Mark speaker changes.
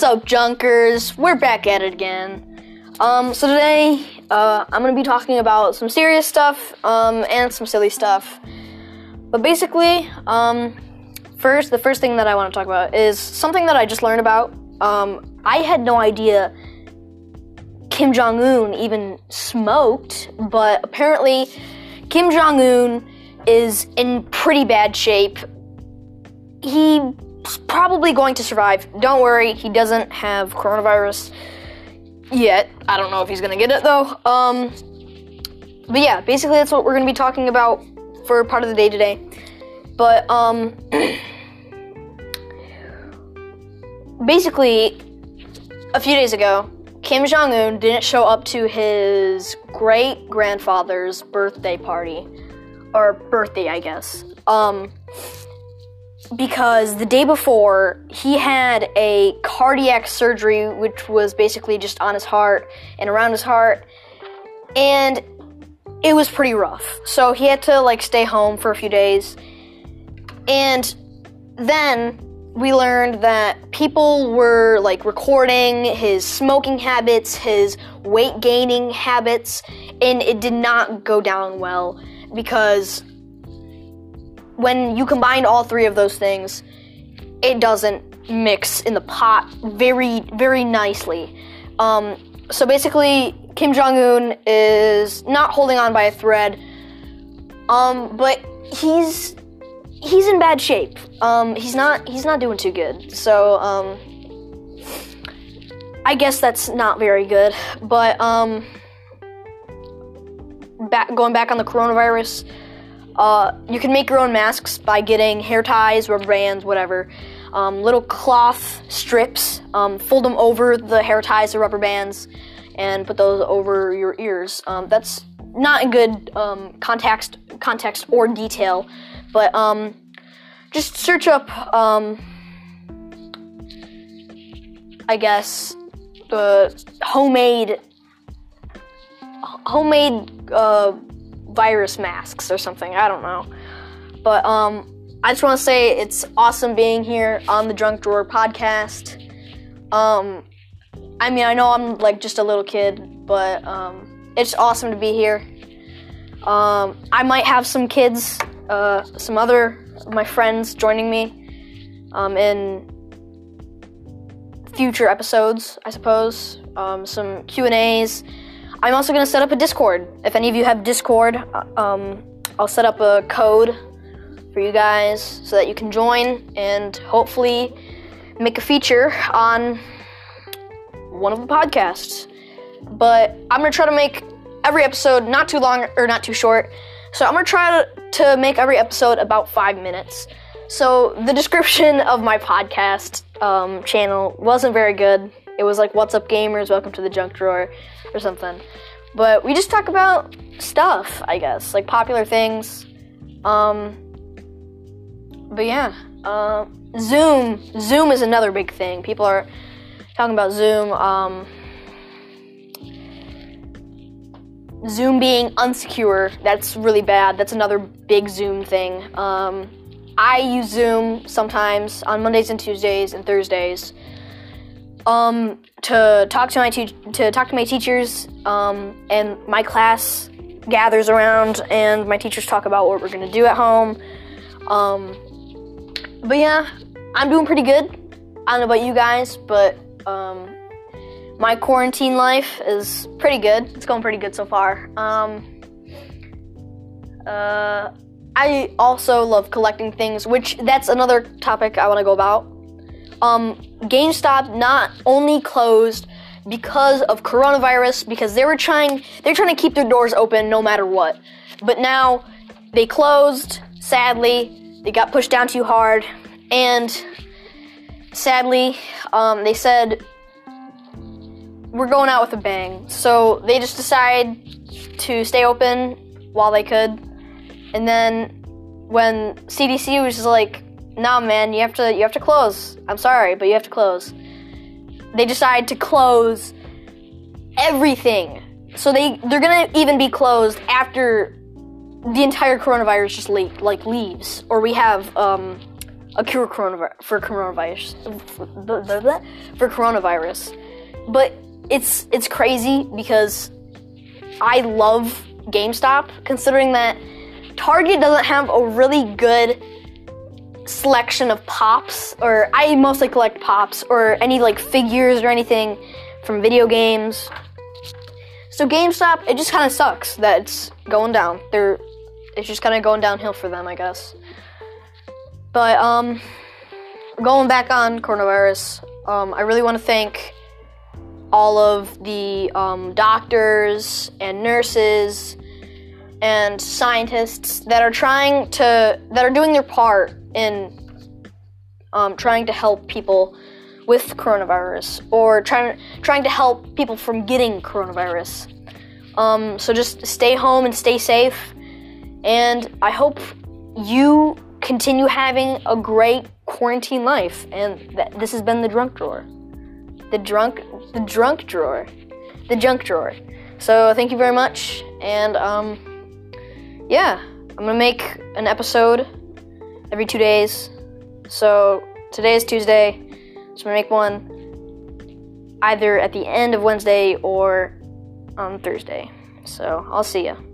Speaker 1: What's up, Junkers? We're back at it again. Um, so today, uh, I'm gonna be talking about some serious stuff, um, and some silly stuff. But basically, um, first, the first thing that I want to talk about is something that I just learned about. Um, I had no idea Kim Jong Un even smoked, but apparently, Kim Jong Un is in pretty bad shape. He's probably going to survive. Don't worry, he doesn't have coronavirus yet. I don't know if he's gonna get it though. Um, but yeah, basically that's what we're gonna be talking about for part of the day today. But um, basically, a few days ago, Kim Jong Un didn't show up to his great grandfather's birthday party, or birthday, I guess. Um, because the day before he had a cardiac surgery, which was basically just on his heart and around his heart, and it was pretty rough. So he had to like stay home for a few days, and then we learned that people were like recording his smoking habits, his weight gaining habits, and it did not go down well because when you combine all three of those things, it doesn't mix in the pot very, very nicely. Um, so basically, Kim Jong Un is not holding on by a thread, um, but he's he's in bad shape. Um, he's not he's not doing too good. So um, I guess that's not very good. But um, back going back on the coronavirus. Uh, you can make your own masks by getting hair ties, rubber bands, whatever. Um, little cloth strips. Um, fold them over the hair ties or rubber bands, and put those over your ears. Um, that's not in good um, context, context or detail, but um, just search up. Um, I guess uh, homemade homemade uh, virus masks or something. I don't know. But um, I just want to say it's awesome being here on the Drunk Drawer podcast. Um, I mean, I know I'm like just a little kid, but um, it's awesome to be here. Um, I might have some kids, uh, some other my friends joining me um, in future episodes, I suppose. Um, some Q and A's. I'm also to set up a Discord. If any of you have Discord, uh, um, I'll set up a code for you guys so that you can join and hopefully make a feature on one of the podcasts. But I'm to try to make every episode not too long or not too short. So I'm to try to make every episode about five minutes. So the description of my podcast um, channel wasn't very good. It was like, What's up, gamers? Welcome to the junk drawer, or something. But we just talk about stuff, I guess, like popular things. Um, but yeah, uh, Zoom. Zoom is another big thing. People are talking about Zoom. Um, Zoom being unsecure, that's really bad. That's another big Zoom thing. Um, I use Zoom sometimes on Mondays and Tuesdays and Thursdays um, to talk to my te- to talk to my teachers, um, and my class gathers around, and my teachers talk about what we're gonna do at home. Um, but yeah, I'm doing pretty good. I don't know about you guys, but um, my quarantine life is pretty good. It's going pretty good so far. Um, uh, I also love collecting things, which that's another topic I want to go about. Um, GameStop not only closed because of coronavirus, because they were trying they're trying to keep their doors open no matter what. But now they closed. Sadly, they got pushed down too hard, and sadly, um, they said we're going out with a bang. So they just decided to stay open while they could. And then when CDC was like, "Nah, man, you have to you have to close. I'm sorry, but you have to close." They decide to close everything. So they they're gonna even be closed after the entire coronavirus just le- like leaves, or we have um, a cure coronavirus for coronavirus for coronavirus. But it's it's crazy because I love GameStop considering that Target doesn't have a really good selection of pops or I mostly collect pops or any like figures or anything from video games. So GameStop, it just kind of sucks that it's going down. They're it's just kind of going downhill for them, I guess. But um, going back on coronavirus, um, I really want to thank all of the um, doctors and nurses and scientists that are trying to that are doing their part in um, trying to help people with coronavirus or trying trying to help people from getting coronavirus. Um, so just stay home and stay safe. And I hope you continue having a great quarantine life. And th- this has been the drunk drawer, the drunk, the drunk drawer, the junk drawer. So thank you very much. And um, yeah, I'm gonna make an episode every two days. So today is Tuesday, so I'm gonna make one either at the end of Wednesday or on Thursday. So I'll see you.